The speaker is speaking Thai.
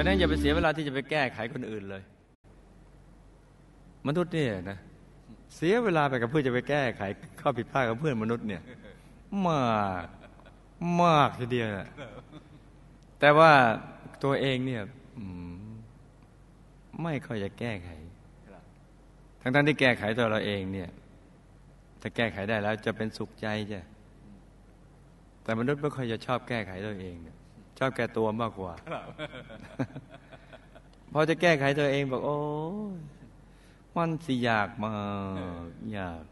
ราะนั้นอย่าไปเสียเวลาที่จะไปแก้ไขคนอื่นเลย มนุษย์เนี่ยนะเสียเวลาไปกับเพื่อจะไปแก้ไขข้อผิดพลาดของเพื่อนมนุษย์เนี่ยมากมากทีเดียวนะแต่ว่าตัวเองเนี่ยไม่ค่อยจะแก้ไข ทั้งๆที่แก้ไขตัวเราเองเนี่ย ถ้าแก้ไขได้แล้วจะเป็นสุขใจจ้ะแต่มนุษย์ไม่ค่อยจะชอบแก้ไขตัวเองเนี่ย ชอบแก้ตัวมากกว่าพอจะแก้ไขตัวเองบอกโอ้ยมันสิยากมากยาก